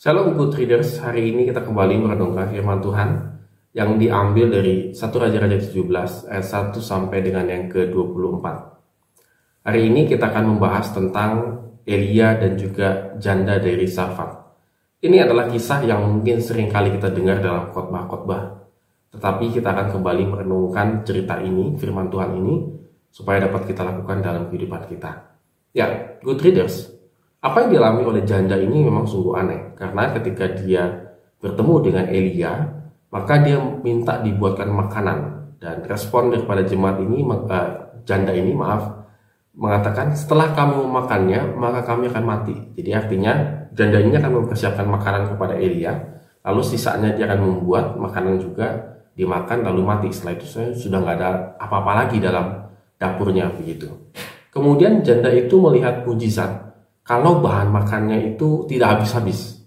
Shalom good readers, hari ini kita kembali merenungkan firman Tuhan yang diambil dari 1 Raja-Raja 17 ayat 1 sampai dengan yang ke-24. Hari ini kita akan membahas tentang Elia dan juga janda dari Safat. Ini adalah kisah yang mungkin sering kali kita dengar dalam khotbah-khotbah. Tetapi kita akan kembali merenungkan cerita ini, firman Tuhan ini, supaya dapat kita lakukan dalam kehidupan kita. Ya, good readers, apa yang dialami oleh janda ini memang sungguh aneh, karena ketika dia bertemu dengan Elia, maka dia minta dibuatkan makanan dan respon daripada jemaat ini, uh, janda ini maaf, mengatakan setelah kamu memakannya maka kami akan mati. Jadi artinya janda ini akan mempersiapkan makanan kepada Elia, lalu sisanya dia akan membuat makanan juga dimakan lalu mati. Setelah itu saya sudah nggak ada apa-apa lagi dalam dapurnya begitu. Kemudian janda itu melihat mujizat kalau bahan makannya itu tidak habis-habis.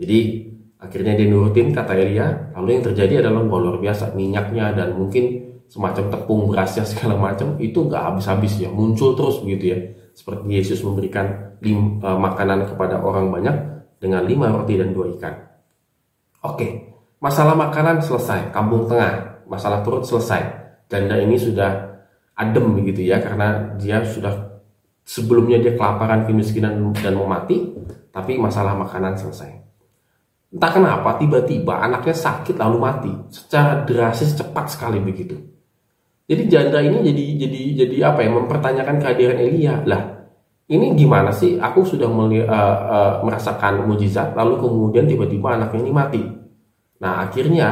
Jadi akhirnya dia nurutin kata Elia, lalu yang terjadi adalah luar biasa minyaknya dan mungkin semacam tepung berasnya segala macam itu nggak habis-habis ya muncul terus begitu ya seperti Yesus memberikan lim, uh, makanan kepada orang banyak dengan lima roti dan dua ikan. Oke, masalah makanan selesai, kampung tengah, masalah perut selesai. Janda ini sudah adem begitu ya karena dia sudah sebelumnya dia kelaparan, kemiskinan dan mau mati, tapi masalah makanan selesai. Entah kenapa tiba-tiba anaknya sakit lalu mati secara drastis cepat sekali begitu. Jadi janda ini jadi jadi jadi apa ya mempertanyakan kehadiran Elia lah. Ini gimana sih? Aku sudah meli, uh, uh, merasakan mujizat lalu kemudian tiba-tiba anaknya ini mati. Nah akhirnya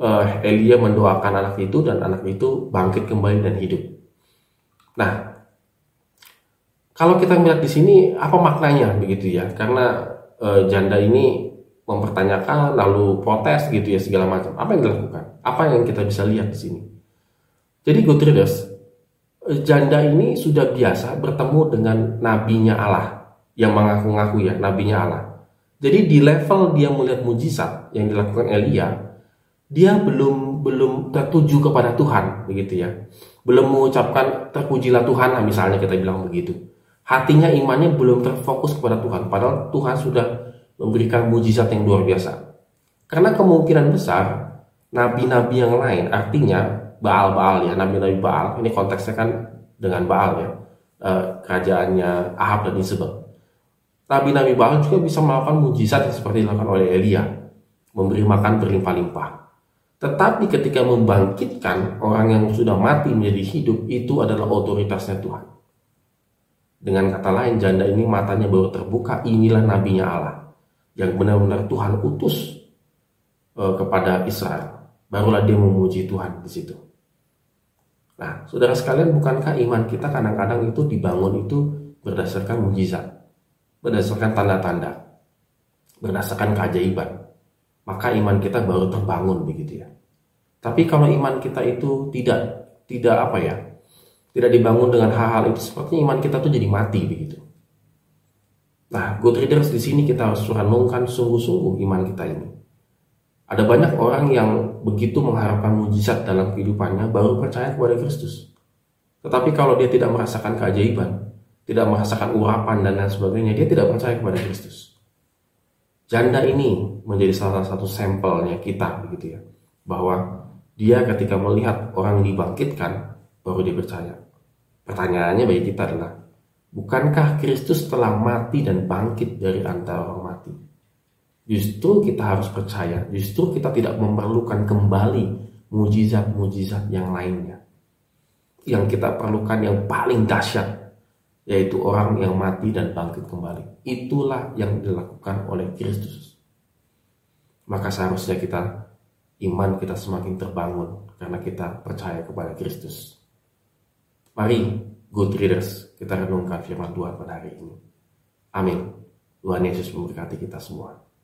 uh, Elia mendoakan anak itu dan anak itu bangkit kembali dan hidup. Nah kalau kita melihat di sini apa maknanya begitu ya? Karena e, janda ini mempertanyakan lalu protes gitu ya segala macam. Apa yang dilakukan? Apa yang kita bisa lihat di sini? Jadi good readers, e, janda ini sudah biasa bertemu dengan nabinya Allah yang mengaku-ngaku ya nabinya Allah. Jadi di level dia melihat mujizat yang dilakukan Elia, dia belum belum tertuju kepada Tuhan begitu ya. Belum mengucapkan terpujilah Tuhan misalnya kita bilang begitu hatinya imannya belum terfokus kepada Tuhan. Padahal Tuhan sudah memberikan mujizat yang luar biasa. Karena kemungkinan besar nabi-nabi yang lain artinya Baal-Baal ya nabi-nabi Baal ini konteksnya kan dengan Baal ya eh, kerajaannya Ahab dan Isabel nabi-nabi Baal juga bisa melakukan mujizat yang seperti dilakukan oleh Elia memberi makan berlimpah-limpah. Tetapi ketika membangkitkan orang yang sudah mati menjadi hidup itu adalah otoritasnya Tuhan dengan kata lain, janda ini matanya baru terbuka, inilah nabinya Allah yang benar-benar Tuhan utus uh, kepada Israel. Barulah dia memuji Tuhan di situ. Nah, saudara sekalian, bukankah iman kita kadang-kadang itu dibangun itu berdasarkan mujizat, berdasarkan tanda-tanda, berdasarkan keajaiban. Maka iman kita baru terbangun begitu ya. Tapi kalau iman kita itu tidak tidak apa ya, tidak dibangun dengan hal-hal itu sepertinya iman kita tuh jadi mati begitu. Nah, good readers di sini kita harus renungkan sungguh-sungguh iman kita ini. Ada banyak orang yang begitu mengharapkan mujizat dalam kehidupannya baru percaya kepada Kristus. Tetapi kalau dia tidak merasakan keajaiban, tidak merasakan urapan dan lain sebagainya, dia tidak percaya kepada Kristus. Janda ini menjadi salah satu sampelnya kita begitu ya. Bahwa dia ketika melihat orang dibangkitkan, baru dia percaya. Pertanyaannya bagi kita adalah, bukankah Kristus telah mati dan bangkit dari antara orang mati? Justru kita harus percaya, justru kita tidak memerlukan kembali mujizat-mujizat yang lainnya. Yang kita perlukan yang paling dahsyat, yaitu orang yang mati dan bangkit kembali. Itulah yang dilakukan oleh Kristus. Maka seharusnya kita iman kita semakin terbangun karena kita percaya kepada Kristus. Mari, good readers, kita renungkan firman Tuhan pada hari ini. Amin. Tuhan Yesus memberkati kita semua.